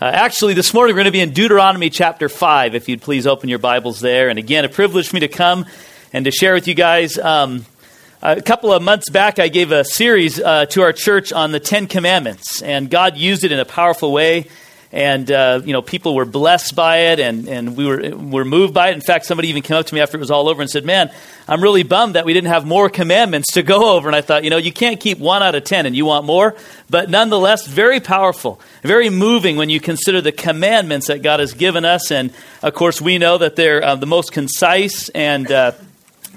Uh, actually, this morning we're going to be in Deuteronomy chapter 5, if you'd please open your Bibles there. And again, a privilege for me to come and to share with you guys. Um, a couple of months back, I gave a series uh, to our church on the Ten Commandments, and God used it in a powerful way and uh, you know people were blessed by it and, and we were, were moved by it. In fact somebody even came up to me after it was all over and said man i'm really bummed that we didn't have more commandments to go over. And i thought you know you can't keep one out of ten and you want more. But nonetheless very powerful very moving when you consider the commandments that god has given us. And of course we know that they're uh, the most concise and uh,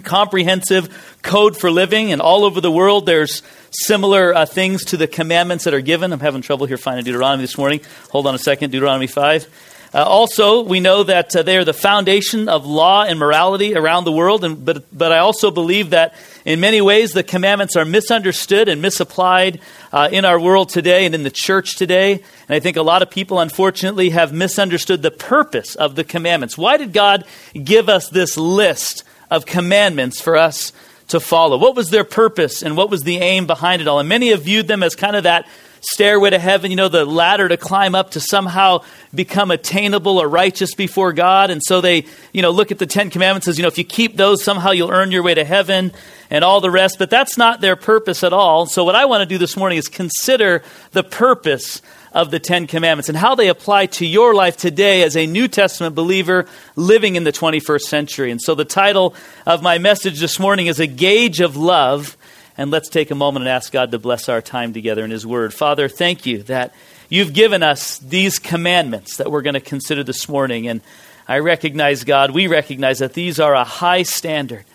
comprehensive code for living and all over the world there's similar uh, things to the commandments that are given. I'm having trouble here finding Deuteronomy this morning. Hold on a second, Deuteronomy 5. Uh, also, we know that uh, they are the foundation of law and morality around the world, and, but, but I also believe that in many ways the commandments are misunderstood and misapplied uh, in our world today and in the church today. And I think a lot of people, unfortunately, have misunderstood the purpose of the commandments. Why did God give us this list of commandments for us to follow. What was their purpose and what was the aim behind it all? And many have viewed them as kind of that stairway to heaven, you know, the ladder to climb up to somehow become attainable or righteous before God. And so they, you know, look at the Ten Commandments as, you know, if you keep those, somehow you'll earn your way to heaven and all the rest. But that's not their purpose at all. So what I want to do this morning is consider the purpose of the Ten Commandments and how they apply to your life today as a New Testament believer living in the 21st century. And so the title of my message this morning is A Gauge of Love. And let's take a moment and ask God to bless our time together in His Word. Father, thank you that you've given us these commandments that we're going to consider this morning. And I recognize, God, we recognize that these are a high standard,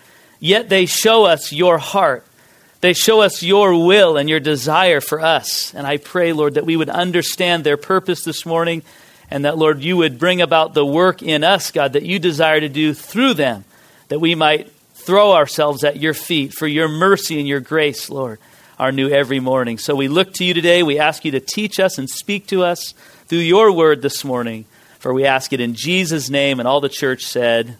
yet they show us your heart they show us your will and your desire for us. And I pray, Lord, that we would understand their purpose this morning and that, Lord, you would bring about the work in us, God, that you desire to do through them, that we might throw ourselves at your feet for your mercy and your grace, Lord, are new every morning. So we look to you today. We ask you to teach us and speak to us through your word this morning. For we ask it in Jesus' name. And all the church said,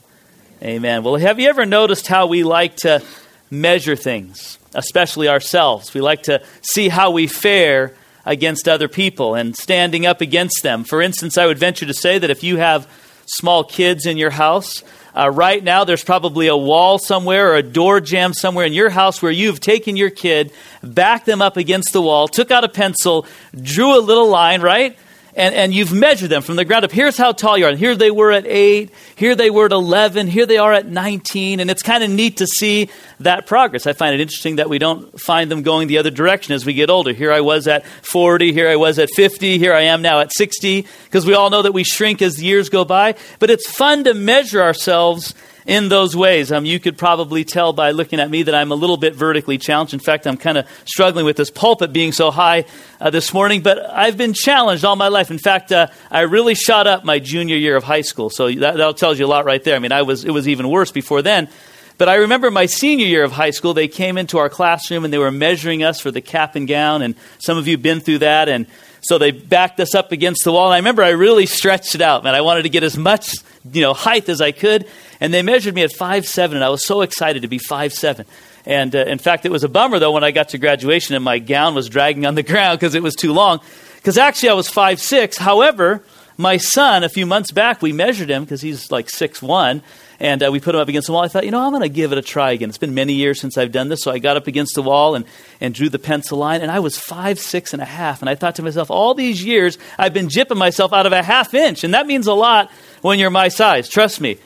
Amen. Well, have you ever noticed how we like to measure things? Especially ourselves. We like to see how we fare against other people and standing up against them. For instance, I would venture to say that if you have small kids in your house, uh, right now there's probably a wall somewhere or a door jamb somewhere in your house where you've taken your kid, backed them up against the wall, took out a pencil, drew a little line, right? And, and you've measured them from the ground up. Here's how tall you are. Here they were at 8. Here they were at 11. Here they are at 19. And it's kind of neat to see that progress. I find it interesting that we don't find them going the other direction as we get older. Here I was at 40. Here I was at 50. Here I am now at 60. Because we all know that we shrink as the years go by. But it's fun to measure ourselves in those ways. Um, you could probably tell by looking at me that I'm a little bit vertically challenged. In fact, I'm kind of struggling with this pulpit being so high uh, this morning, but I've been challenged all my life. In fact, uh, I really shot up my junior year of high school, so that, that tells you a lot right there. I mean, I was, it was even worse before then. But I remember my senior year of high school, they came into our classroom and they were measuring us for the cap and gown, and some of you have been through that. And so they backed us up against the wall. And I remember I really stretched it out, man. I wanted to get as much, you know, height as I could. And they measured me at five seven, and I was so excited to be five seven. And uh, in fact, it was a bummer though when I got to graduation and my gown was dragging on the ground because it was too long. Because actually, I was five six. However, my son, a few months back, we measured him because he's like six one, and uh, we put them up against the wall. I thought, you know, I'm going to give it a try again. It's been many years since I've done this, so I got up against the wall and, and drew the pencil line, and I was five six and a half. And I thought to myself, all these years I've been jipping myself out of a half inch, and that means a lot when you're my size. Trust me.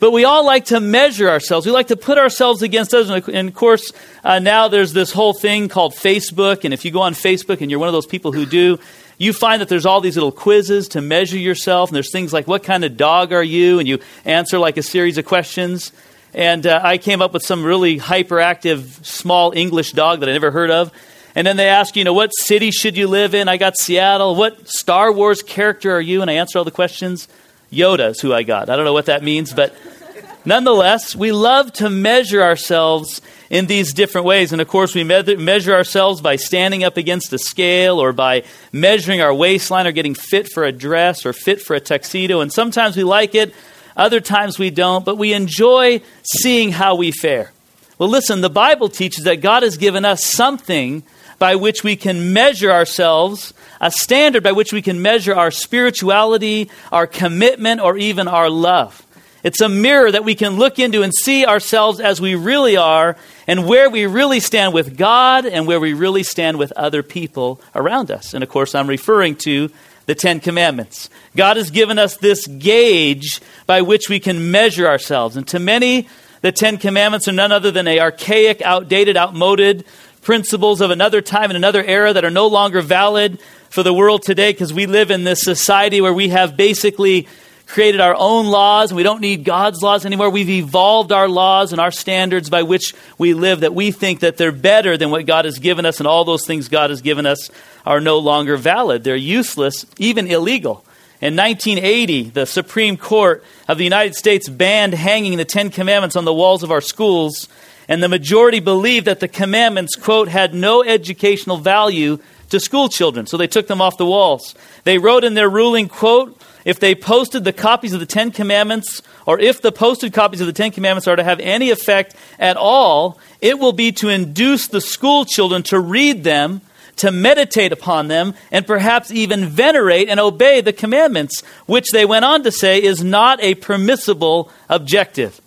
But we all like to measure ourselves. We like to put ourselves against others. And of course, uh, now there's this whole thing called Facebook. And if you go on Facebook and you're one of those people who do, you find that there's all these little quizzes to measure yourself. And there's things like, what kind of dog are you? And you answer like a series of questions. And uh, I came up with some really hyperactive small English dog that I never heard of. And then they ask, you know, what city should you live in? I got Seattle. What Star Wars character are you? And I answer all the questions. Yoda is who I got. I don't know what that means, but nonetheless, we love to measure ourselves in these different ways. And of course, we me- measure ourselves by standing up against a scale or by measuring our waistline or getting fit for a dress or fit for a tuxedo. And sometimes we like it, other times we don't, but we enjoy seeing how we fare. Well, listen, the Bible teaches that God has given us something by which we can measure ourselves, a standard by which we can measure our spirituality, our commitment, or even our love. It's a mirror that we can look into and see ourselves as we really are and where we really stand with God and where we really stand with other people around us. And of course, I'm referring to the Ten Commandments. God has given us this gauge by which we can measure ourselves. And to many, the Ten Commandments are none other than a archaic, outdated, outmoded principles of another time and another era that are no longer valid for the world today because we live in this society where we have basically created our own laws and we don't need God's laws anymore. We've evolved our laws and our standards by which we live that we think that they're better than what God has given us and all those things God has given us are no longer valid. They're useless, even illegal. In 1980, the Supreme Court of the United States banned hanging the Ten Commandments on the walls of our schools, and the majority believed that the commandments, quote, had no educational value to school children, so they took them off the walls. They wrote in their ruling, quote, if they posted the copies of the Ten Commandments, or if the posted copies of the Ten Commandments are to have any effect at all, it will be to induce the school children to read them, to meditate upon them, and perhaps even venerate and obey the commandments, which they went on to say is not a permissible objective.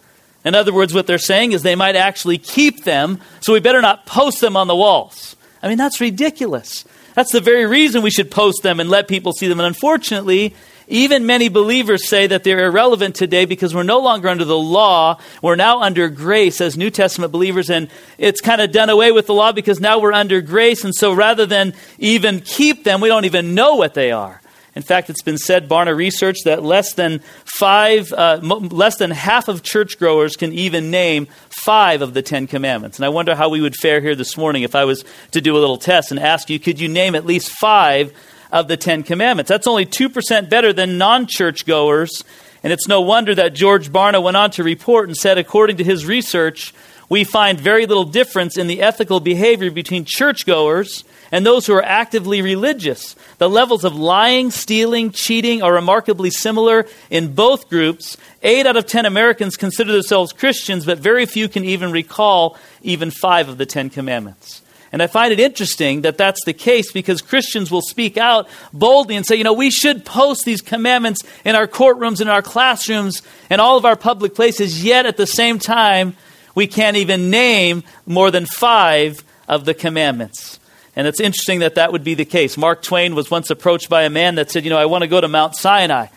In other words, what they're saying is they might actually keep them, so we better not post them on the walls. I mean, that's ridiculous. That's the very reason we should post them and let people see them. And unfortunately, even many believers say that they're irrelevant today because we're no longer under the law. We're now under grace as New Testament believers, and it's kind of done away with the law because now we're under grace. And so rather than even keep them, we don't even know what they are. In fact, it's been said, Barna research, that less than five, uh, less than half of churchgoers can even name five of the Ten Commandments. And I wonder how we would fare here this morning if I was to do a little test and ask you, could you name at least five of the Ten Commandments. That's only 2% better than non churchgoers. And it's no wonder that George Barna went on to report and said, according to his research, we find very little difference in the ethical behavior between churchgoers and those who are actively religious. The levels of lying, stealing, cheating are remarkably similar in both groups. Eight out of ten Americans consider themselves Christians, but very few can even recall even five of the Ten Commandments. And I find it interesting that that's the case because Christians will speak out boldly and say, you know, we should post these commandments in our courtrooms, in our classrooms, and all of our public places, yet at the same time, we can't even name more than five of the commandments. And it's interesting that that would be the case. Mark Twain was once approached by a man that said, you know, I want to go to Mount Sinai.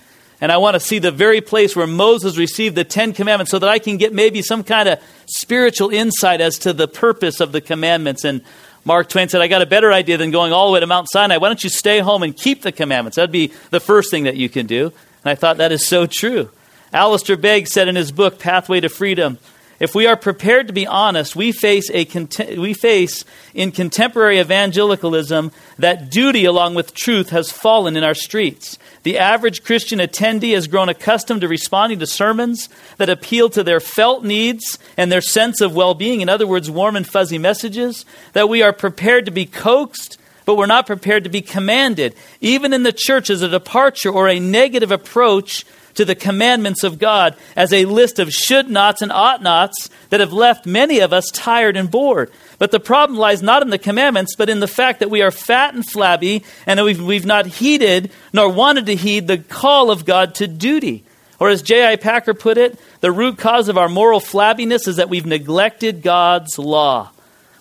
And I want to see the very place where Moses received the Ten Commandments so that I can get maybe some kind of spiritual insight as to the purpose of the commandments. And Mark Twain said, I got a better idea than going all the way to Mount Sinai. Why don't you stay home and keep the commandments? That'd be the first thing that you can do. And I thought that is so true. Alistair Begg said in his book, Pathway to Freedom, if we are prepared to be honest, we face, a, we face in contemporary evangelicalism that duty along with truth has fallen in our streets. The average Christian attendee has grown accustomed to responding to sermons that appeal to their felt needs and their sense of well being. In other words, warm and fuzzy messages. That we are prepared to be coaxed, but we're not prepared to be commanded. Even in the church, as a departure or a negative approach to the commandments of God as a list of should nots and ought nots that have left many of us tired and bored. But the problem lies not in the commandments, but in the fact that we are fat and flabby and we've, we've not heeded nor wanted to heed the call of God to duty. Or as J.I. Packer put it, the root cause of our moral flabbiness is that we've neglected God's law.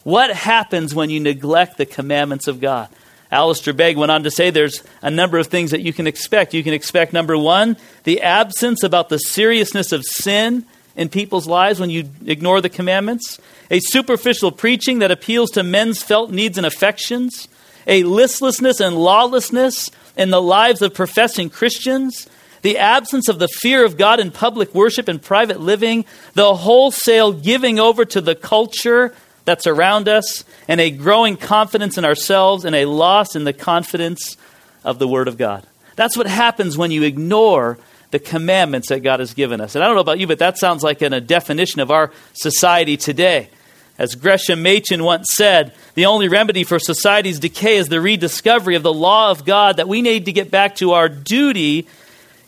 What happens when you neglect the commandments of God? Alistair Begg went on to say there's a number of things that you can expect. You can expect, number one, the absence about the seriousness of sin in people's lives when you ignore the commandments, a superficial preaching that appeals to men's felt needs and affections, a listlessness and lawlessness in the lives of professing Christians, the absence of the fear of God in public worship and private living, the wholesale giving over to the culture that's around us, and a growing confidence in ourselves and a loss in the confidence of the Word of God. That's what happens when you ignore the commandments that God has given us. And I don't know about you, but that sounds like a definition of our society today. As Gresham Machen once said, the only remedy for society's decay is the rediscovery of the law of God, that we need to get back to our duty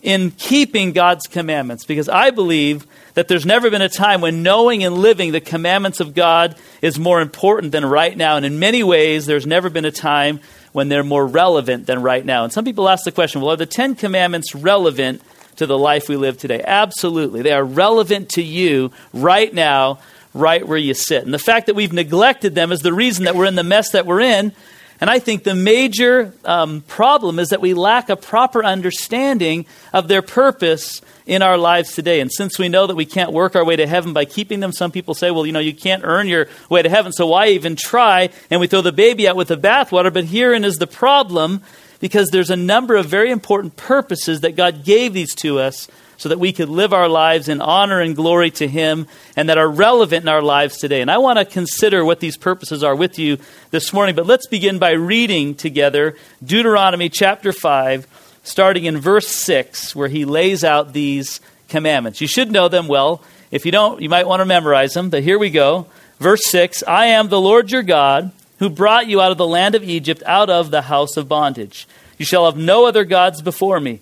in keeping God's commandments because I believe that there's never been a time when knowing and living the commandments of God is more important than right now. And in many ways, there's never been a time when they're more relevant than right now. And some people ask the question well, are the Ten Commandments relevant to the life we live today? Absolutely. They are relevant to you right now, right where you sit. And the fact that we've neglected them is the reason that we're in the mess that we're in. And I think the major um, problem is that we lack a proper understanding of their purpose in our lives today. And since we know that we can't work our way to heaven by keeping them, some people say, well, you know, you can't earn your way to heaven, so why even try? And we throw the baby out with the bathwater. But herein is the problem because there's a number of very important purposes that God gave these to us so that we could live our lives in honor and glory to Him and that are relevant in our lives today. And I want to consider what these purposes are with you this morning. But let's begin by reading together Deuteronomy chapter 5 starting in verse 6, where he lays out these commandments. You should know them well. If you don't, you might want to memorize them, but here we go. Verse 6 I am the Lord your God, who brought you out of the land of Egypt, out of the house of bondage. You shall have no other gods before me.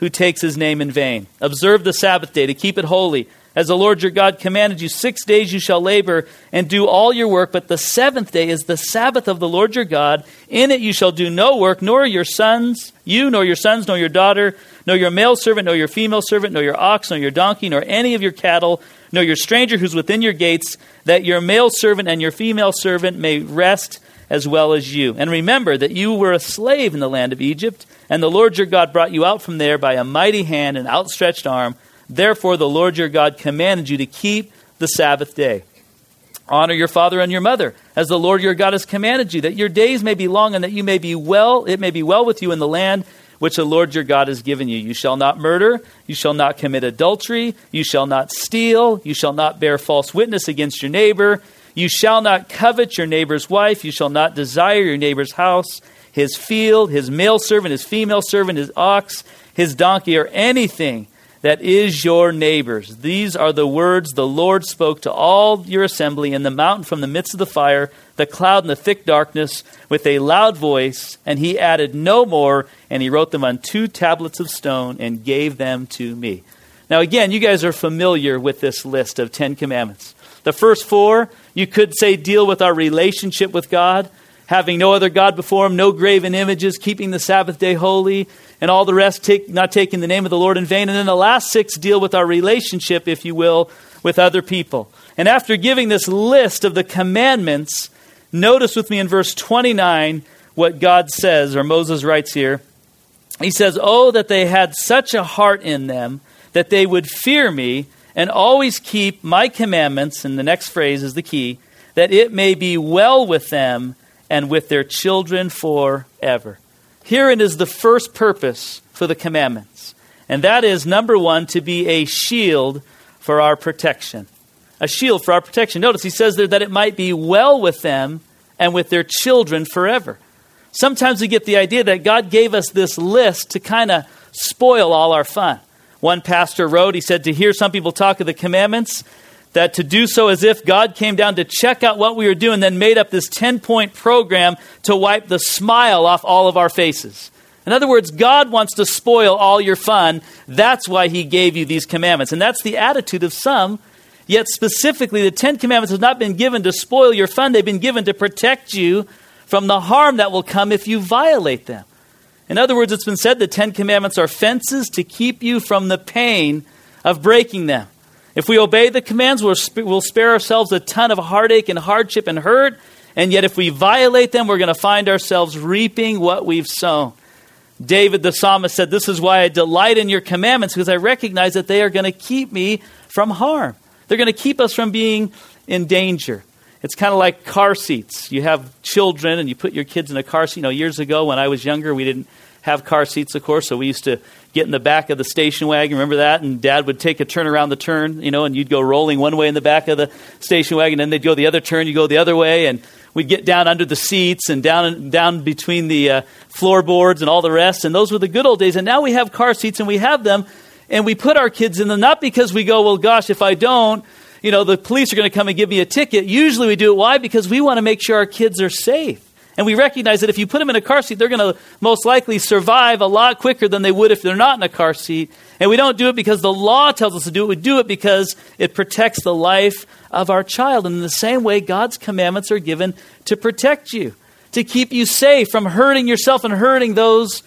who takes his name in vain. Observe the Sabbath day to keep it holy. As the Lord your God commanded you, six days you shall labor and do all your work, but the seventh day is the Sabbath of the Lord your God. In it you shall do no work, nor your sons, you, nor your sons, nor your daughter, nor your male servant, nor your female servant, nor your ox, nor your donkey, nor any of your cattle, nor your stranger who's within your gates, that your male servant and your female servant may rest as well as you. And remember that you were a slave in the land of Egypt, and the Lord your God brought you out from there by a mighty hand and outstretched arm. Therefore, the Lord your God commanded you to keep the Sabbath day. Honor your father and your mother, as the Lord your God has commanded you, that your days may be long and that you may be well, it may be well with you in the land which the Lord your God has given you. You shall not murder, you shall not commit adultery, you shall not steal, you shall not bear false witness against your neighbor, you shall not covet your neighbor's wife, you shall not desire your neighbor's house, his field, his male servant, his female servant, his ox, his donkey, or anything that is your neighbor's. These are the words the Lord spoke to all your assembly in the mountain from the midst of the fire, the cloud, and the thick darkness with a loud voice. And he added no more, and he wrote them on two tablets of stone and gave them to me. Now, again, you guys are familiar with this list of Ten Commandments. The first four, you could say, deal with our relationship with God having no other God before him, no graven images, keeping the Sabbath day holy, and all the rest, take, not taking the name of the Lord in vain. And then the last six deal with our relationship, if you will, with other people. And after giving this list of the commandments, notice with me in verse 29 what God says, or Moses writes here. He says, Oh, that they had such a heart in them that they would fear me and always keep my commandments, and the next phrase is the key, that it may be well with them and with their children forever. Herein is the first purpose for the commandments, and that is number one, to be a shield for our protection. A shield for our protection. Notice he says there that it might be well with them and with their children forever. Sometimes we get the idea that God gave us this list to kind of spoil all our fun. One pastor wrote, he said, to hear some people talk of the commandments, that to do so as if God came down to check out what we were doing, then made up this 10 point program to wipe the smile off all of our faces. In other words, God wants to spoil all your fun. That's why He gave you these commandments. And that's the attitude of some. Yet, specifically, the Ten Commandments have not been given to spoil your fun, they've been given to protect you from the harm that will come if you violate them. In other words, it's been said the Ten Commandments are fences to keep you from the pain of breaking them. If we obey the commands, we'll, sp- we'll spare ourselves a ton of heartache and hardship and hurt. And yet, if we violate them, we're going to find ourselves reaping what we've sown. David the psalmist said, This is why I delight in your commandments, because I recognize that they are going to keep me from harm. They're going to keep us from being in danger. It's kind of like car seats. You have children and you put your kids in a car seat. You know, years ago when I was younger, we didn't have car seats, of course, so we used to get in the back of the station wagon. Remember that? And dad would take a turn around the turn, you know, and you'd go rolling one way in the back of the station wagon, and then they'd go the other turn, you go the other way, and we'd get down under the seats and down, down between the uh, floorboards and all the rest. And those were the good old days. And now we have car seats and we have them, and we put our kids in them not because we go, well, gosh, if I don't, you know, the police are going to come and give me a ticket. Usually we do it. Why? Because we want to make sure our kids are safe. And we recognize that if you put them in a car seat, they're going to most likely survive a lot quicker than they would if they're not in a car seat. And we don't do it because the law tells us to do it. We do it because it protects the life of our child. And in the same way, God's commandments are given to protect you, to keep you safe from hurting yourself and hurting those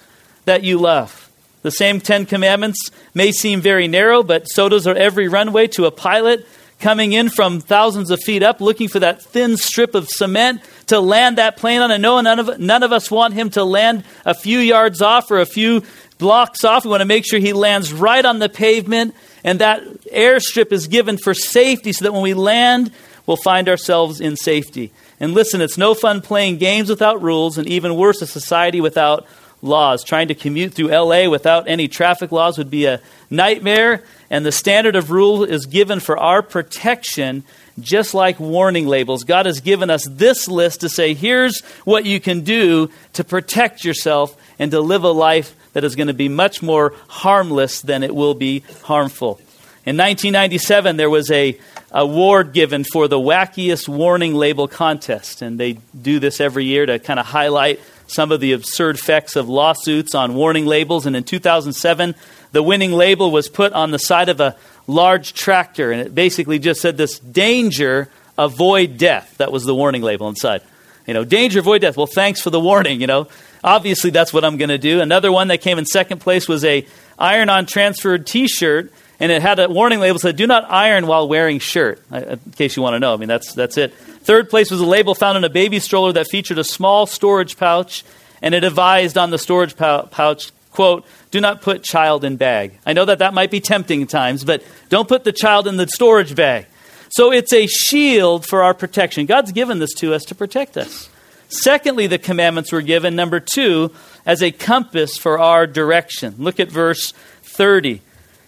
that you love. The same Ten Commandments may seem very narrow, but so does every runway to a pilot coming in from thousands of feet up, looking for that thin strip of cement to land that plane on. And no, none of, none of us want him to land a few yards off or a few blocks off. We want to make sure he lands right on the pavement, and that airstrip is given for safety so that when we land, we'll find ourselves in safety. And listen, it's no fun playing games without rules, and even worse, a society without laws. Trying to commute through LA without any traffic laws would be a nightmare, and the standard of rule is given for our protection, just like warning labels. God has given us this list to say, here's what you can do to protect yourself and to live a life that is going to be much more harmless than it will be harmful. In 1997, there was a award given for the wackiest warning label contest, and they do this every year to kind of highlight some of the absurd effects of lawsuits on warning labels. And in 2007, the winning label was put on the side of a large tractor, and it basically just said this danger, avoid death. That was the warning label inside. You know, danger, avoid death. Well, thanks for the warning, you know. Obviously, that's what I'm going to do. Another one that came in second place was a iron on transferred t shirt, and it had a warning label that said, do not iron while wearing shirt, in case you want to know. I mean, that's, that's it. Third place was a label found in a baby stroller that featured a small storage pouch, and it advised on the storage pouch, quote, do not put child in bag. I know that that might be tempting at times, but don't put the child in the storage bag. So it's a shield for our protection. God's given this to us to protect us. Secondly, the commandments were given, number two, as a compass for our direction. Look at verse 30.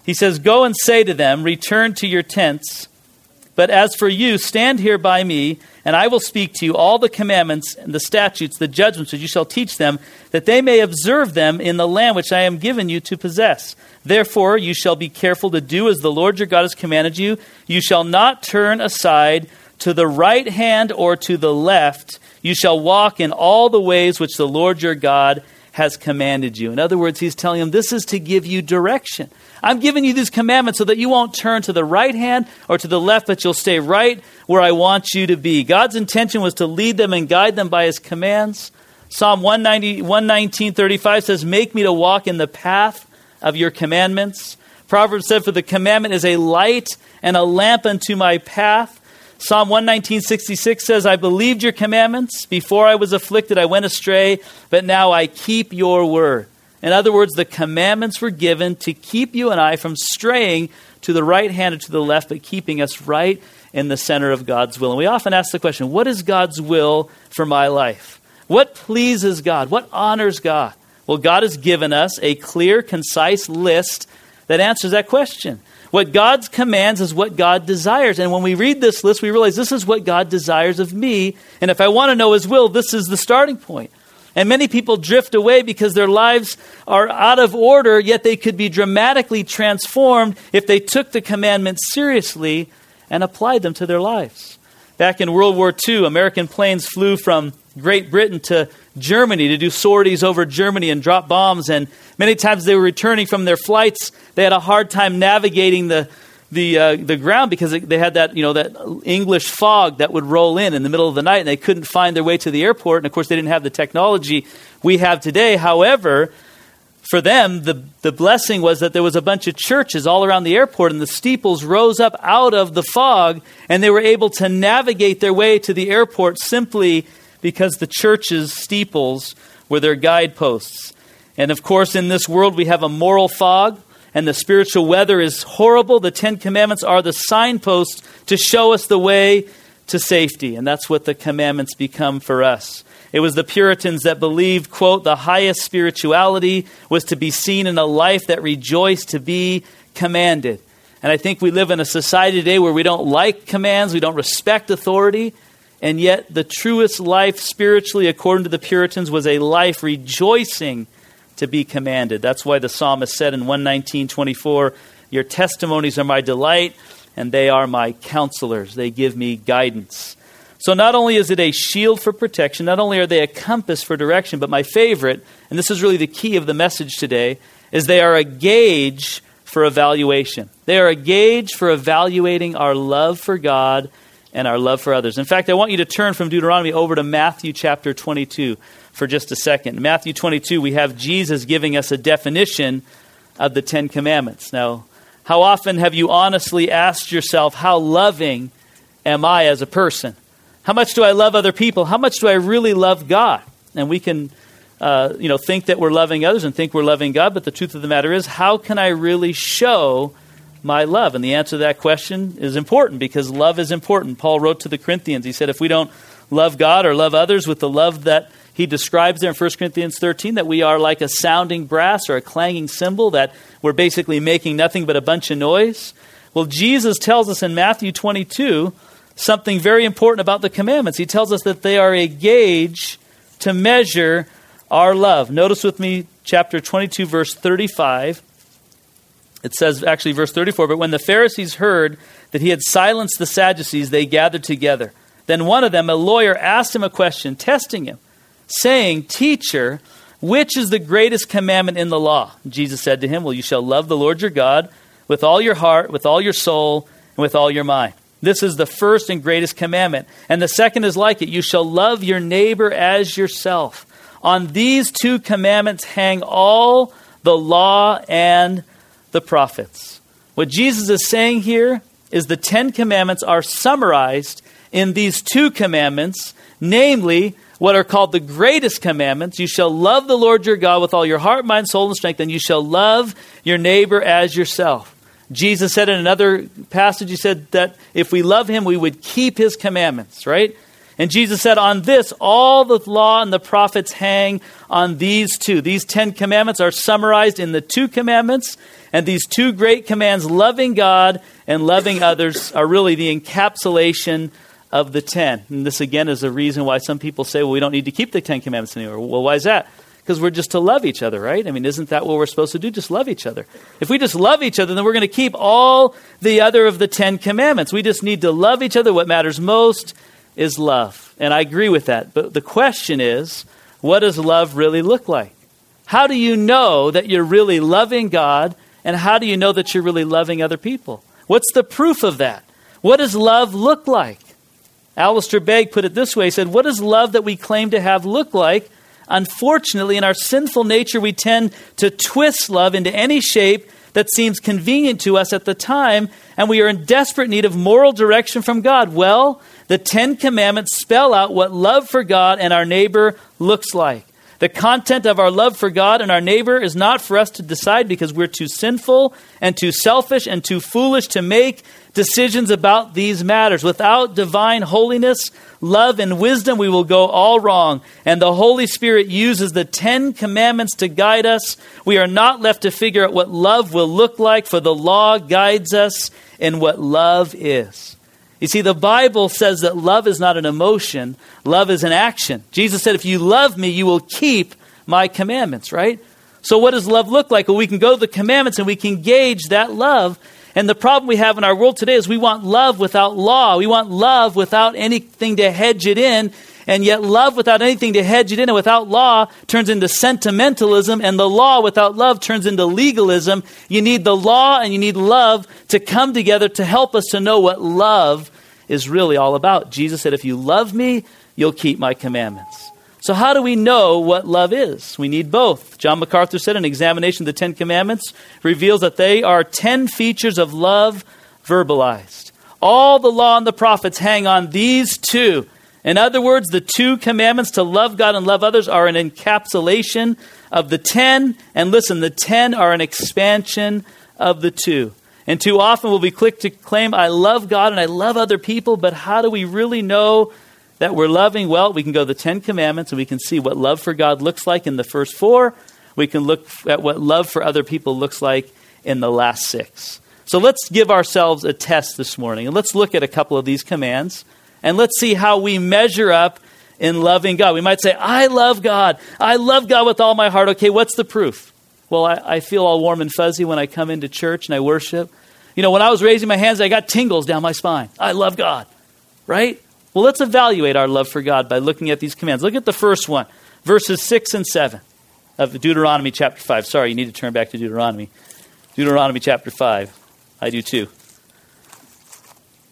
He says, Go and say to them, Return to your tents but as for you, stand here by me, and I will speak to you all the commandments and the statutes, the judgments which you shall teach them, that they may observe them in the land which I am given you to possess. Therefore, you shall be careful to do as the Lord your God has commanded you. You shall not turn aside to the right hand or to the left. You shall walk in all the ways which the Lord your God has commanded you. In other words, he's telling them this is to give you direction. I'm giving you these commandments so that you won't turn to the right hand or to the left, but you'll stay right where I want you to be. God's intention was to lead them and guide them by his commands. Psalm 190, 119, 35 says, Make me to walk in the path of your commandments. Proverbs said, For the commandment is a light and a lamp unto my path. Psalm 119.66 says, I believed your commandments. Before I was afflicted, I went astray, but now I keep your word. In other words, the commandments were given to keep you and I from straying to the right hand or to the left, but keeping us right in the center of God's will. And we often ask the question what is God's will for my life? What pleases God? What honors God? Well, God has given us a clear, concise list that answers that question. What God commands is what God desires. And when we read this list, we realize this is what God desires of me. And if I want to know His will, this is the starting point. And many people drift away because their lives are out of order, yet they could be dramatically transformed if they took the commandments seriously and applied them to their lives. Back in World War II, American planes flew from Great Britain to Germany to do sorties over Germany and drop bombs. And many times they were returning from their flights, they had a hard time navigating the, the, uh, the ground because they had that, you know, that English fog that would roll in in the middle of the night and they couldn't find their way to the airport. And of course, they didn't have the technology we have today. However, for them, the, the blessing was that there was a bunch of churches all around the airport, and the steeples rose up out of the fog, and they were able to navigate their way to the airport simply because the churches' steeples were their guideposts. And of course, in this world, we have a moral fog, and the spiritual weather is horrible. The Ten Commandments are the signposts to show us the way to safety. And that's what the commandments become for us. It was the Puritans that believed, quote, the highest spirituality was to be seen in a life that rejoiced to be commanded. And I think we live in a society today where we don't like commands, we don't respect authority, and yet the truest life spiritually, according to the Puritans, was a life rejoicing to be commanded. That's why the psalmist said in 119:24, "Your testimonies are my delight, and they are my counselors. They give me guidance." So not only is it a shield for protection, not only are they a compass for direction, but my favorite, and this is really the key of the message today, is they are a gauge for evaluation. They are a gauge for evaluating our love for God and our love for others. In fact, I want you to turn from Deuteronomy over to Matthew chapter 22 for just a second. In Matthew 22, we have Jesus giving us a definition of the Ten Commandments. Now, how often have you honestly asked yourself, How loving am I as a person? How much do I love other people? How much do I really love God? And we can uh, you know, think that we're loving others and think we're loving God, but the truth of the matter is, how can I really show my love? And the answer to that question is important because love is important. Paul wrote to the Corinthians, he said, if we don't love God or love others with the love that he describes there in 1 Corinthians 13, that we are like a sounding brass or a clanging cymbal, that we're basically making nothing but a bunch of noise. Well, Jesus tells us in Matthew 22 something very important about the commandments. He tells us that they are a gauge to measure our love. Notice with me chapter 22, verse 35. It says, actually, verse 34, but when the Pharisees heard that he had silenced the Sadducees, they gathered together. Then one of them, a lawyer, asked him a question, testing him, saying, Teacher, which is the greatest commandment in the law? Jesus said to him, Well, you shall love the Lord your God with all your heart, with all your soul, and with all your mind. This is the first and greatest commandment. And the second is like it you shall love your neighbor as yourself. On these two commandments hang all the law and the prophets. What Jesus is saying here is the Ten Commandments are summarized in these two commandments, namely, what are called the greatest commandments. You shall love the Lord your God with all your heart, mind, soul, and strength, and you shall love your neighbor as yourself. Jesus said in another passage, he said that if we love him, we would keep his commandments, right? And Jesus said, On this, all the law and the prophets hang on these two. These Ten Commandments are summarized in the two commandments. And these two great commands, loving God and loving others, are really the encapsulation of the ten. And this, again, is a reason why some people say, well, we don't need to keep the Ten Commandments anymore. Well, why is that? Because we're just to love each other, right? I mean, isn't that what we're supposed to do? Just love each other. If we just love each other, then we're going to keep all the other of the Ten Commandments. We just need to love each other. What matters most is love. And I agree with that. But the question is, what does love really look like? How do you know that you're really loving God? And how do you know that you're really loving other people? What's the proof of that? What does love look like? Alistair Begg put it this way He said, What does love that we claim to have look like? Unfortunately, in our sinful nature, we tend to twist love into any shape that seems convenient to us at the time, and we are in desperate need of moral direction from God. Well, the Ten Commandments spell out what love for God and our neighbor looks like. The content of our love for God and our neighbor is not for us to decide because we're too sinful and too selfish and too foolish to make decisions about these matters. Without divine holiness, love, and wisdom, we will go all wrong. And the Holy Spirit uses the Ten Commandments to guide us. We are not left to figure out what love will look like, for the law guides us in what love is. You see, the Bible says that love is not an emotion, love is an action. Jesus said, If you love me, you will keep my commandments, right? So, what does love look like? Well, we can go to the commandments and we can gauge that love. And the problem we have in our world today is we want love without law. We want love without anything to hedge it in. And yet, love without anything to hedge it in and without law turns into sentimentalism, and the law without love turns into legalism. You need the law and you need love to come together to help us to know what love is really all about. Jesus said, If you love me, you'll keep my commandments. So, how do we know what love is? We need both. John MacArthur said an examination of the Ten Commandments reveals that they are ten features of love verbalized. All the law and the prophets hang on these two in other words, the two commandments to love God and love others are an encapsulation of the ten. And listen, the ten are an expansion of the two. And too often we'll be quick to claim, I love God and I love other people, but how do we really know that we're loving? Well, we can go to the Ten Commandments and we can see what love for God looks like in the first four. We can look at what love for other people looks like in the last six. So let's give ourselves a test this morning and let's look at a couple of these commands and let's see how we measure up in loving God. We might say, I love God. I love God with all my heart. Okay, what's the proof? Well, I, I, feel all warm and fuzzy when I come into church and I worship. You know, when I was raising my hands, I got tingles down my spine. I love God, right? Well, let's evaluate our love for God by looking at these commands. Look at the first one, verses 6 and 7 of Deuteronomy chapter 5. Sorry, you need to turn back to Deuteronomy. Deuteronomy chapter 5. I do too.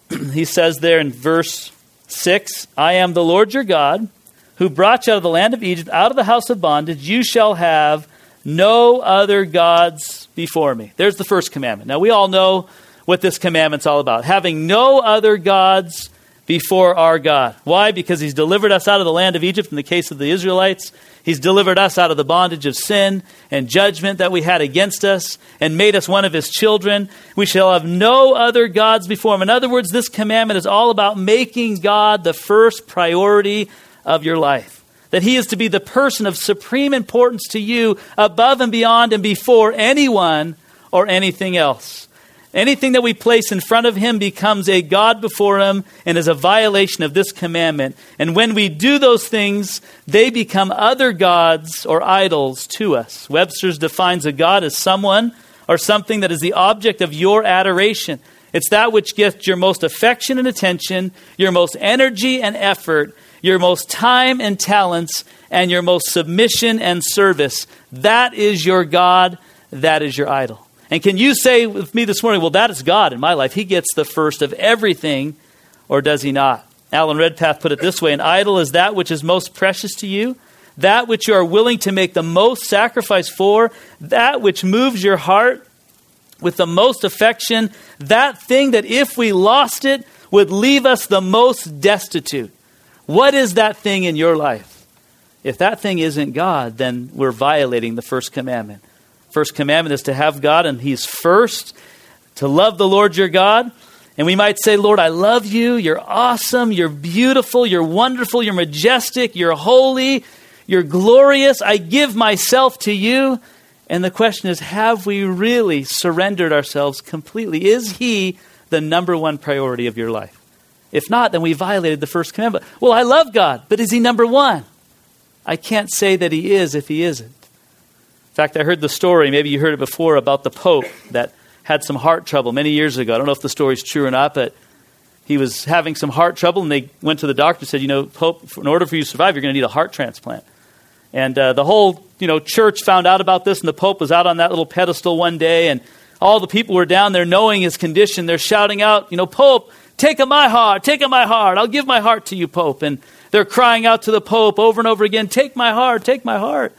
he says there in verse 6 I am the Lord your God who brought you out of the land of Egypt, out of the house of bondage. You shall have no other gods before me. There's the first commandment. Now, we all know what this commandment's all about having no other gods before our God. Why? Because He's delivered us out of the land of Egypt in the case of the Israelites. He's delivered us out of the bondage of sin and judgment that we had against us and made us one of His children. We shall have no other gods before Him. In other words, this commandment is all about making God the first priority of your life that he is to be the person of supreme importance to you above and beyond and before anyone or anything else. Anything that we place in front of him becomes a God before him and is a violation of this commandment. And when we do those things, they become other gods or idols to us. Webster's defines a God as someone or something that is the object of your adoration. It's that which gets your most affection and attention, your most energy and effort, your most time and talents, and your most submission and service. That is your God. That is your idol. And can you say with me this morning, well, that is God in my life? He gets the first of everything, or does he not? Alan Redpath put it this way An idol is that which is most precious to you, that which you are willing to make the most sacrifice for, that which moves your heart with the most affection, that thing that if we lost it would leave us the most destitute. What is that thing in your life? If that thing isn't God, then we're violating the first commandment. First commandment is to have God, and He's first, to love the Lord your God. And we might say, Lord, I love you. You're awesome. You're beautiful. You're wonderful. You're majestic. You're holy. You're glorious. I give myself to you. And the question is, have we really surrendered ourselves completely? Is He the number one priority of your life? If not, then we violated the first commandment. Well, I love God, but is He number one? I can't say that He is if He isn't. In fact, I heard the story, maybe you heard it before, about the Pope that had some heart trouble many years ago. I don't know if the story's true or not, but he was having some heart trouble, and they went to the doctor and said, You know, Pope, in order for you to survive, you're going to need a heart transplant. And uh, the whole you know, church found out about this, and the Pope was out on that little pedestal one day, and all the people were down there knowing his condition. They're shouting out, You know, Pope, Take my heart, take my heart. I'll give my heart to you, Pope. And they're crying out to the Pope over and over again, Take my heart, take my heart.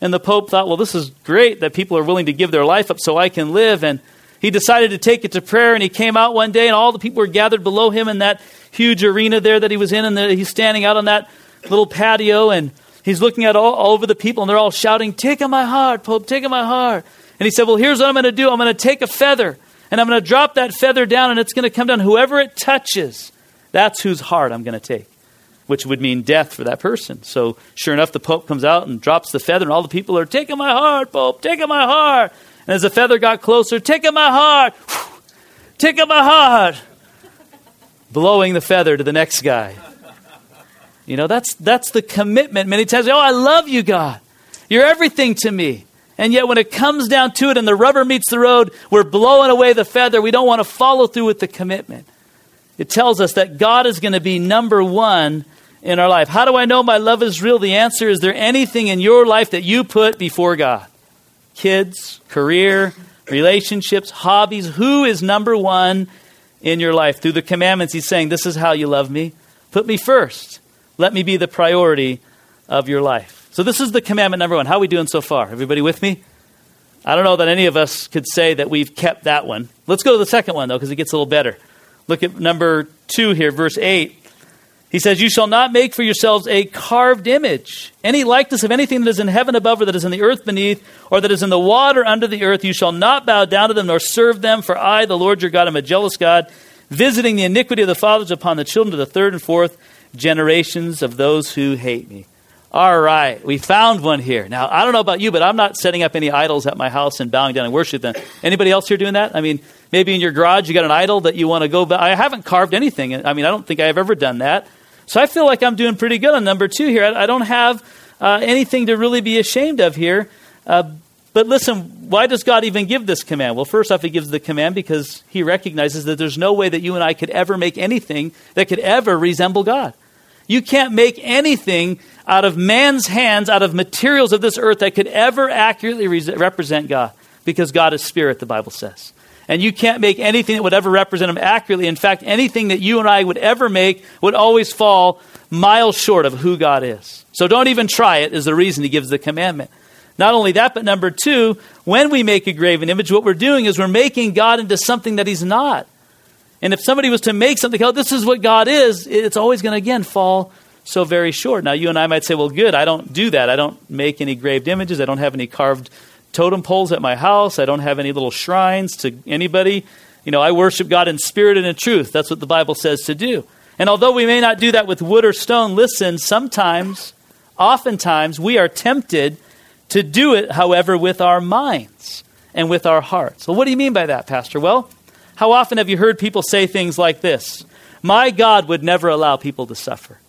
And the Pope thought, Well, this is great that people are willing to give their life up so I can live. And he decided to take it to prayer. And he came out one day, and all the people were gathered below him in that huge arena there that he was in. And he's standing out on that little patio. And he's looking at all, all over the people, and they're all shouting, Take my heart, Pope, take my heart. And he said, Well, here's what I'm going to do I'm going to take a feather and I'm going to drop that feather down, and it's going to come down. Whoever it touches, that's whose heart I'm going to take, which would mean death for that person. So, sure enough, the Pope comes out and drops the feather, and all the people are taking my heart, Pope, taking my heart. And as the feather got closer, taking my heart, taking my heart, blowing the feather to the next guy. You know, that's, that's the commitment many times. Oh, I love you, God. You're everything to me. And yet, when it comes down to it and the rubber meets the road, we're blowing away the feather. We don't want to follow through with the commitment. It tells us that God is going to be number one in our life. How do I know my love is real? The answer is there anything in your life that you put before God? Kids, career, relationships, hobbies. Who is number one in your life? Through the commandments, He's saying, This is how you love me. Put me first. Let me be the priority of your life. So, this is the commandment number one. How are we doing so far? Everybody with me? I don't know that any of us could say that we've kept that one. Let's go to the second one, though, because it gets a little better. Look at number two here, verse 8. He says, You shall not make for yourselves a carved image, any likeness of anything that is in heaven above, or that is in the earth beneath, or that is in the water under the earth. You shall not bow down to them, nor serve them, for I, the Lord your God, am a jealous God, visiting the iniquity of the fathers upon the children to the third and fourth generations of those who hate me. All right, we found one here. Now, I don't know about you, but I'm not setting up any idols at my house and bowing down and worshiping them. Anybody else here doing that? I mean, maybe in your garage you got an idol that you want to go. But I haven't carved anything. I mean, I don't think I've ever done that. So I feel like I'm doing pretty good on number two here. I, I don't have uh, anything to really be ashamed of here. Uh, but listen, why does God even give this command? Well, first off, He gives the command because He recognizes that there's no way that you and I could ever make anything that could ever resemble God. You can't make anything out of man's hands, out of materials of this earth that could ever accurately re- represent God because God is spirit, the Bible says. And you can't make anything that would ever represent him accurately. In fact, anything that you and I would ever make would always fall miles short of who God is. So don't even try it, is the reason he gives the commandment. Not only that, but number two, when we make a graven image, what we're doing is we're making God into something that he's not. And if somebody was to make something, oh, this is what God is, it's always going to, again, fall so very short. Now, you and I might say, well, good, I don't do that. I don't make any graved images. I don't have any carved totem poles at my house. I don't have any little shrines to anybody. You know, I worship God in spirit and in truth. That's what the Bible says to do. And although we may not do that with wood or stone, listen, sometimes, oftentimes, we are tempted to do it, however, with our minds and with our hearts. Well, what do you mean by that, Pastor? Well, how often have you heard people say things like this? My God would never allow people to suffer.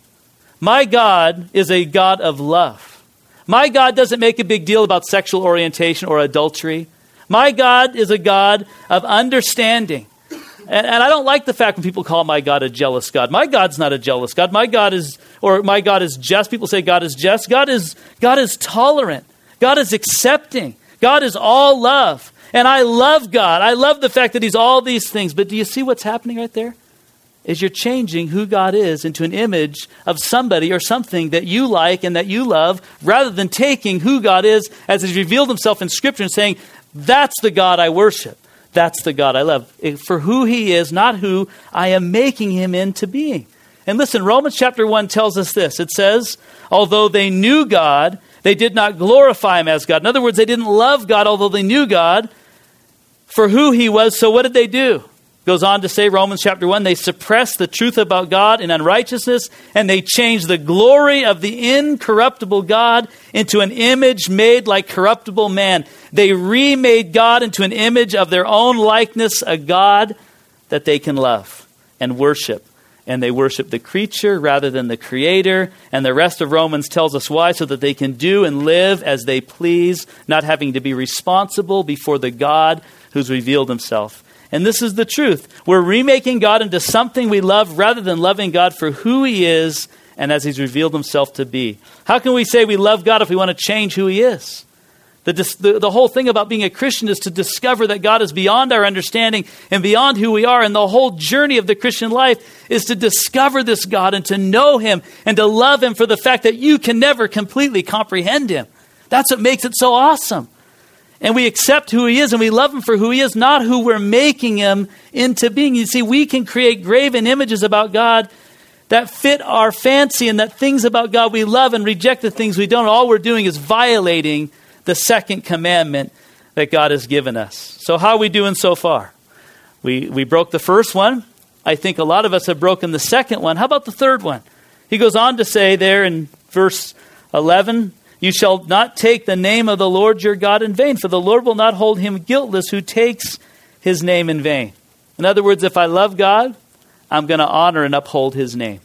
My God is a God of love. My God doesn't make a big deal about sexual orientation or adultery. My God is a God of understanding. And, and, I don't like the fact when people call my God a jealous God. My God's not a jealous God. My God is, or my God is just. People say God is just. God is, God is tolerant. God is accepting. God is all love. And I love God. I love the fact that He's all these things. But do you see what's happening right there? is you're changing who God is into an image of somebody or something that you like and that you love, rather than taking who God is as He's revealed Himself in Scripture and saying, That's the God I worship. That's the God I love. For who He is, not who I am making Him into being. And listen, Romans chapter 1 tells us this. It says, Although they knew God, they did not glorify Him as God. In other words, they didn't love God, although they knew God for who He was. So what did they do? goes on to say, Romans chapter 1, they suppress the truth about God in unrighteousness, and they change the glory of the incorruptible God into an image made like corruptible man. They remade God into an image of their own likeness, a God that they can love and worship. And they worship the creature rather than the creator. And the rest of Romans tells us why, so that they can do and live as they please, not having to be responsible before the God who's revealed himself. And this is the truth. We're remaking God into something we love rather than loving God for who He is and as He's revealed Himself to be. How can we say we love God if we want to change who He is? The, the, the, whole thing about being a Christian is to discover that God is beyond our understanding and beyond who we are. And the whole journey of the Christian life is to discover this God and to know Him and to love Him for the fact that you can never completely comprehend Him. That's what makes it so awesome and we accept who he is and we love him for who he is, not who we're making him into being. You see, we can create graven images about God that fit our fancy and that things about God we love and reject the things we don't. All we're doing is violating the second commandment that God has given us. So, how are we doing so far? We, we broke the first one. I think a lot of us have broken the second one. How about the third one? He goes on to say there in verse 11 you shall not take the name of the Lord your God in vain, for the Lord will not hold him guiltless who takes his name in vain. In other words, if I love God, I'm going to honor and uphold his name.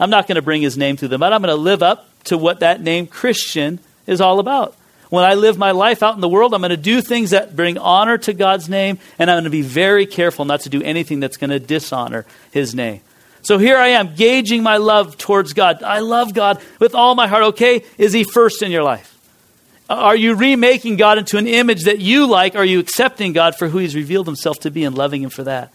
I'm not going to bring his name through the mud. I'm going to live up to what that name Christian is all about. When I live my life out in the world, I'm going to do things that bring honor to God's name, and I'm going to be very careful not to do anything that's going to dishonor his name. So here I am gauging my love towards God. I love God with all my heart. Okay, is He first in your life? Are you remaking God into an image that you like? Are you accepting God for who He's revealed Himself to be and loving Him for that?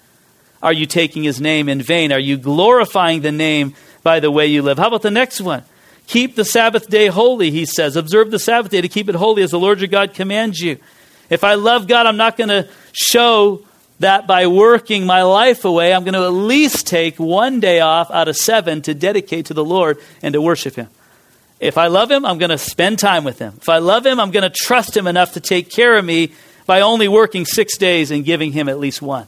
Are you taking His name in vain? Are you glorifying the name by the way you live? How about the next one? Keep the Sabbath day holy, he says. Observe the Sabbath day to keep it holy as the Lord your God commands you. If I love God, I'm not going to show that by working my life away, I'm going to at least take one day off out of seven to dedicate to the Lord and to worship Him. If I love Him, I'm going to spend time with Him. If I love Him, I'm going to trust Him enough to take care of me by only working six days and giving Him at least one.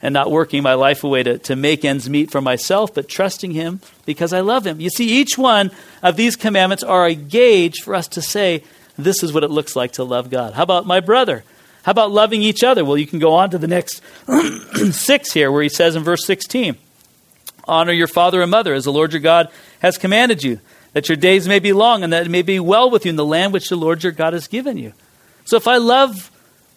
And not working my life away to, to make ends meet for myself, but trusting Him because I love Him. You see, each one of these commandments are a gauge for us to say, this is what it looks like to love God. How about my brother? How about loving each other? Well, you can go on to the next six here, where he says in verse 16 Honor your father and mother, as the Lord your God has commanded you, that your days may be long and that it may be well with you in the land which the Lord your God has given you. So if I love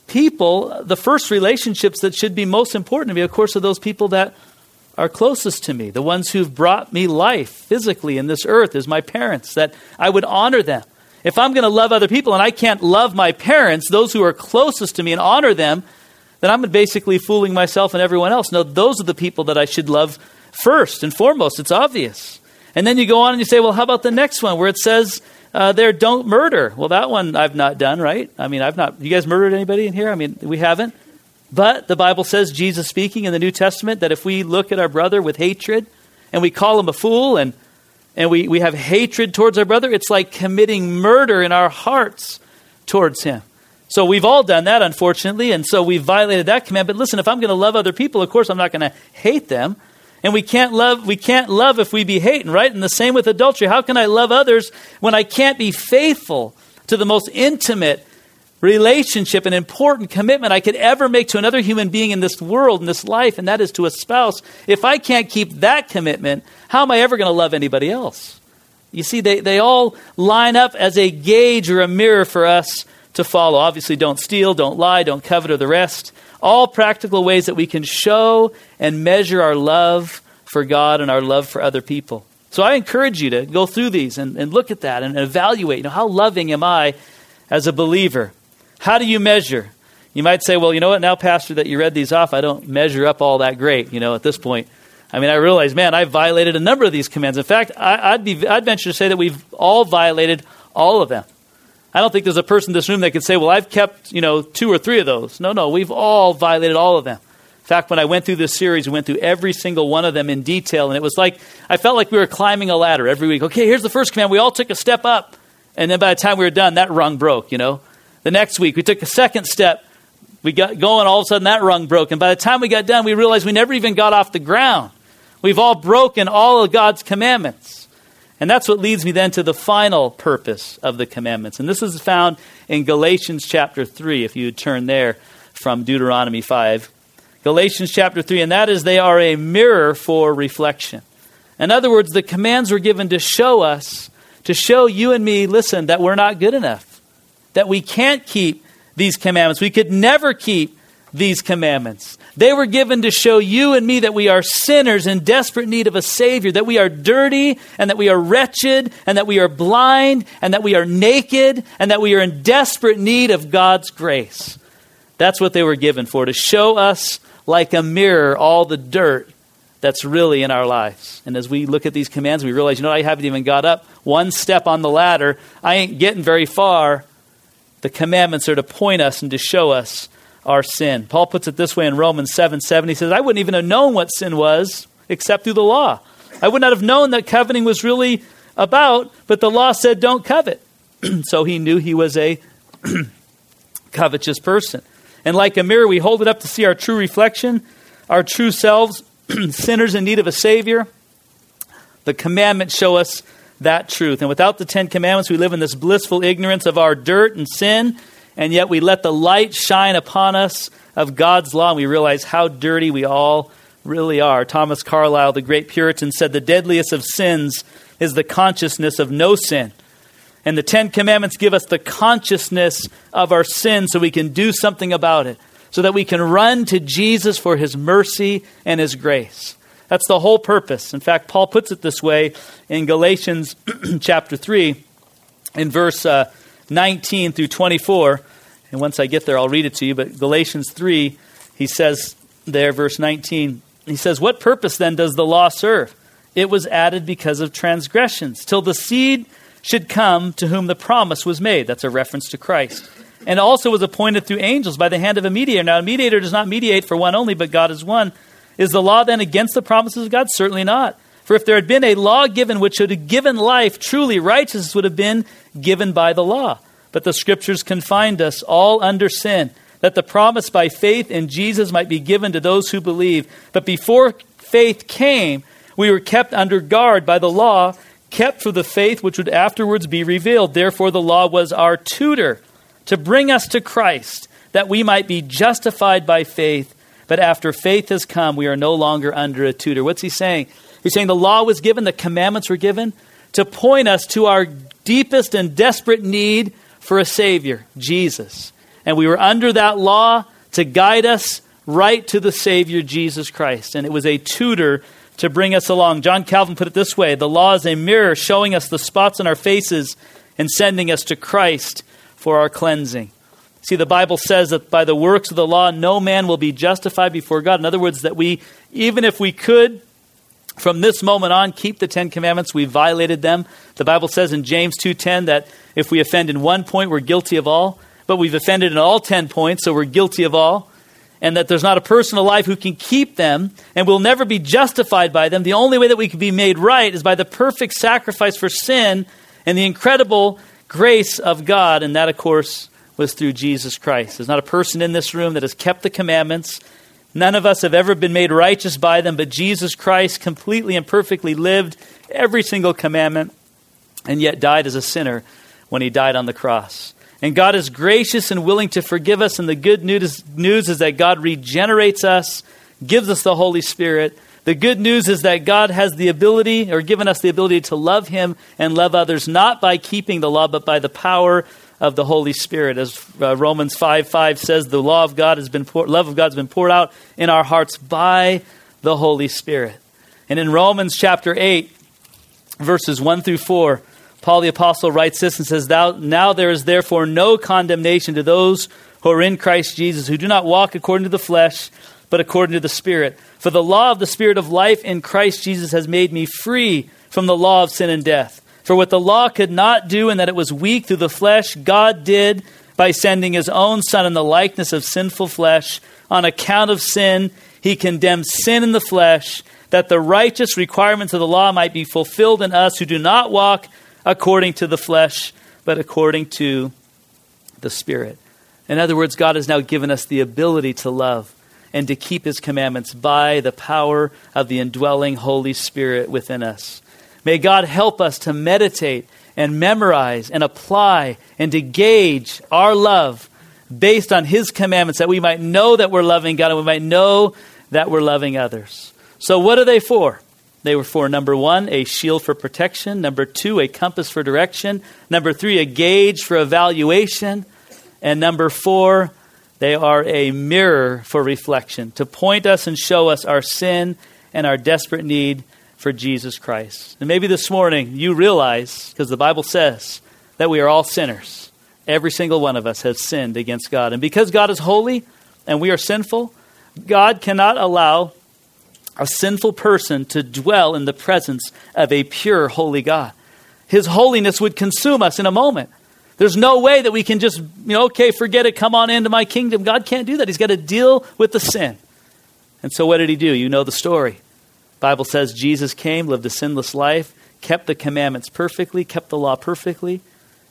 people, the first relationships that should be most important to me, of course, are those people that are closest to me, the ones who've brought me life physically in this earth, as my parents, that I would honor them. If I'm going to love other people and I can't love my parents, those who are closest to me, and honor them, then I'm basically fooling myself and everyone else. No, those are the people that I should love first and foremost. It's obvious. And then you go on and you say, well, how about the next one where it says uh, there, don't murder? Well, that one I've not done, right? I mean, I've not. You guys murdered anybody in here? I mean, we haven't. But the Bible says, Jesus speaking in the New Testament, that if we look at our brother with hatred and we call him a fool and, and we, we have hatred towards our brother, it's like committing murder in our hearts towards him. So we've all done that, unfortunately, and so we've violated that command. But listen, if I'm going to love other people, of course I'm not going to hate them. And we can't love we can't love if we be hating, right? And the same with adultery. How can I love others when I can't be faithful to the most intimate relationship and important commitment I could ever make to another human being in this world, in this life, and that is to a spouse? If I can't keep that commitment, how am I ever going to love anybody else? You see, they, they all line up as a gauge or a mirror for us to follow. Obviously, don't steal, don't lie, don't covet, or the rest all practical ways that we can show and measure our love for God and our love for other people. So I encourage you to go through these and, and look at that and evaluate. You know, how loving am I as a believer? How do you measure? You might say, well, you know what, now, Pastor, that you read these off, I don't measure up all that great, you know, at this point. I mean, I realize, man, I've violated a number of these commands. In fact, I, would be, I'd venture to say that we've all violated all of them. I don't think there's a person in this room that can say, well, I've kept, you know, two or three of those. No, no, we've all violated all of them. In fact, when I went through this series, we went through every single one of them in detail, and it was like, I felt like we were climbing a ladder every week. Okay, here's the first command. We all took a step up, and then by the time we were done, that rung broke, you know. The next week, we took a second step. We got going, all of a sudden that rung broke. And by the time we got done, we realized we never even got off the ground. We've all broken all of God's commandments. And that's what leads me then to the final purpose of the commandments. And this is found in Galatians chapter 3, if you turn there from Deuteronomy 5. Galatians chapter 3, and that is they are a mirror for reflection. In other words, the commands were given to show us, to show you and me, listen, that we're not good enough, that we can't keep these commandments. We could never keep these commandments. They were given to show you and me that we are sinners in desperate need of a Savior, that we are dirty, and that we are wretched, and that we are blind, and that we are naked, and that we are in desperate need of God's grace. That's what they were given for, to show us like a mirror all the dirt that's really in our lives. And as we look at these commands, we realize, you know, I haven't even got up one step on the ladder. I ain't getting very far. The commandments are to point us and to show us our sin. Paul puts it this way in Romans 7 7. He says, I wouldn't even have known what sin was except through the law. I would not have known that coveting was really about, but the law said don't covet. so he knew he was a covetous person. And like a mirror, we hold it up to see our true reflection, our true selves, sinners in need of a Savior. The commandments show us that truth. And without the Ten Commandments, we live in this blissful ignorance of our dirt and sin and yet we let the light shine upon us of God's law, and we realize how dirty we all really are. Thomas Carlyle, the great Puritan, said, The deadliest of sins is the consciousness of no sin. And the Ten Commandments give us the consciousness of our sin so we can do something about it, so that we can run to Jesus for his mercy and his grace. That's the whole purpose. In fact, Paul puts it this way in Galatians chapter 3, in verse uh, 19 through 24. And once I get there, I'll read it to you. But Galatians 3, he says there, verse 19, he says, What purpose then does the law serve? It was added because of transgressions, till the seed should come to whom the promise was made. That's a reference to Christ. and also was appointed through angels by the hand of a mediator. Now, a mediator does not mediate for one only, but God is one. Is the law then against the promises of God? Certainly not. For if there had been a law given which should have given life, truly righteousness would have been given by the law. But the scriptures confined us all under sin, that the promise by faith in Jesus might be given to those who believe. But before faith came, we were kept under guard by the law, kept for the faith which would afterwards be revealed. Therefore, the law was our tutor to bring us to Christ, that we might be justified by faith. But after faith has come, we are no longer under a tutor. What's he saying? He's saying the law was given, the commandments were given to point us to our deepest and desperate need for a Savior, Jesus. And we were under that law to guide us right to the Savior, Jesus Christ. And it was a tutor to bring us along. John Calvin put it this way The law is a mirror showing us the spots on our faces and sending us to Christ for our cleansing. See, the Bible says that by the works of the law, no man will be justified before God. In other words, that we, even if we could, from this moment on keep the 10 commandments we violated them. The bible says in james 2.10 that if we offend in one point we're guilty of all. But we've offended in all 10 points so we're guilty of all. And that there's not a person alive who can keep them and will never be justified by them. The only way that we can be made right is by the perfect sacrifice for sin and the incredible grace of god. And that of course was through jesus christ there's not a person in this room that has kept the commandments None of us have ever been made righteous by them, but Jesus Christ completely and perfectly lived every single commandment and yet died as a sinner when he died on the cross. And God is gracious and willing to forgive us. And the good news, news is that God regenerates us, gives us the Holy Spirit. The good news is that God has the ability, or given us the ability to love Him and love others, not by keeping the law, but by the power of the Holy Spirit. As uh, Romans 5 5 says, the law of God has been pour- love of God has been poured out in our hearts by the Holy Spirit. And in Romans chapter 8, verses 1 through 4, Paul the Apostle writes this and says, Thou, Now there is therefore no condemnation to those who are in Christ Jesus, who do not walk according to the flesh, but according to the Spirit. For the law of the Spirit of life in Christ Jesus has made me free from the law of sin and death. For what the law could not do, and that it was weak through the flesh, God did by sending his own Son in the likeness of sinful flesh. On account of sin, he condemned sin in the flesh, that the righteous requirements of the law might be fulfilled in us who do not walk according to the flesh, but according to the Spirit. In other words, God has now given us the ability to love and to keep his commandments by the power of the indwelling Holy Spirit within us. May God help us to meditate and memorize and apply and to gauge our love based on His commandments that we might know that we're loving God and we might know that we're loving others. So, what are they for? They were for number one, a shield for protection. Number two, a compass for direction. Number three, a gauge for evaluation. And number four, they are a mirror for reflection to point us and show us our sin and our desperate need for Jesus Christ. And maybe this morning you realize, because the Bible says that we are all sinners. Every single one of us has sinned against God. And because God is holy and we are sinful, God cannot allow a sinful person to dwell in the presence of a pure, holy God. His holiness would consume us in a moment. There's no way that we can just, you know, okay, forget it, come on into my kingdom. God can't do that. He's got to deal with the sin. And so what did he do? You know the story. Bible says Jesus came, lived a sinless life, kept the commandments perfectly, kept the law perfectly.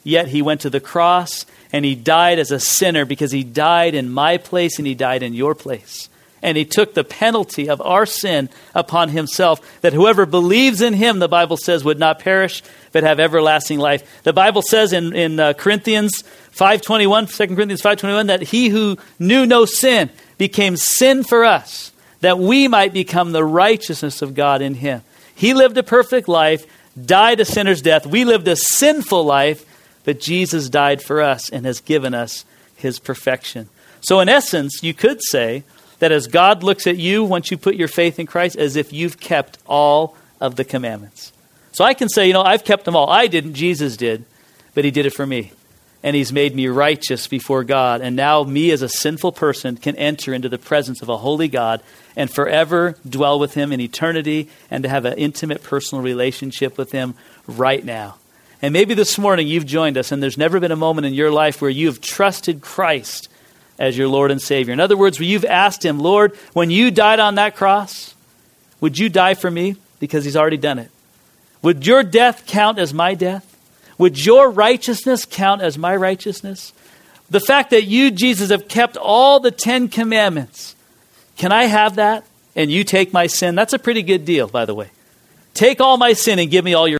Yet he went to the cross and he died as a sinner because he died in my place and he died in your place. And he took the penalty of our sin upon himself, that whoever believes in him, the Bible says, would not perish, but have everlasting life. The Bible says in, in uh, Corinthians 5.21, 2 Corinthians 5.21, that he who knew no sin became sin for us that we might become the righteousness of God in him. He lived a perfect life, died a sinner's death. We lived a sinful life, but Jesus died for us and has given us his perfection. So, in essence, you could say that as God looks at you once you put your faith in Christ, as if you've kept all of the commandments. So I can say, you know, I've kept them all. I didn't, Jesus did, but he did it for me and he's made me righteous before God. And now, me as a sinful person can enter into the presence of a holy God and forever dwell with him in eternity and to have an intimate personal relationship with him right now. And maybe this morning you've joined us, and there's never been a moment in your life where you have trusted Christ as your Lord and Savior. In other words, where you've asked Him, Lord, when you died on that cross, would you die for me? Because He's already done it. Would your death count as my death? Would your righteousness count as my righteousness? The fact that you, Jesus, have kept all the Ten Commandments, can I have that? And you take my sin? That's a pretty good deal, by the way. Take all my sin and give me all your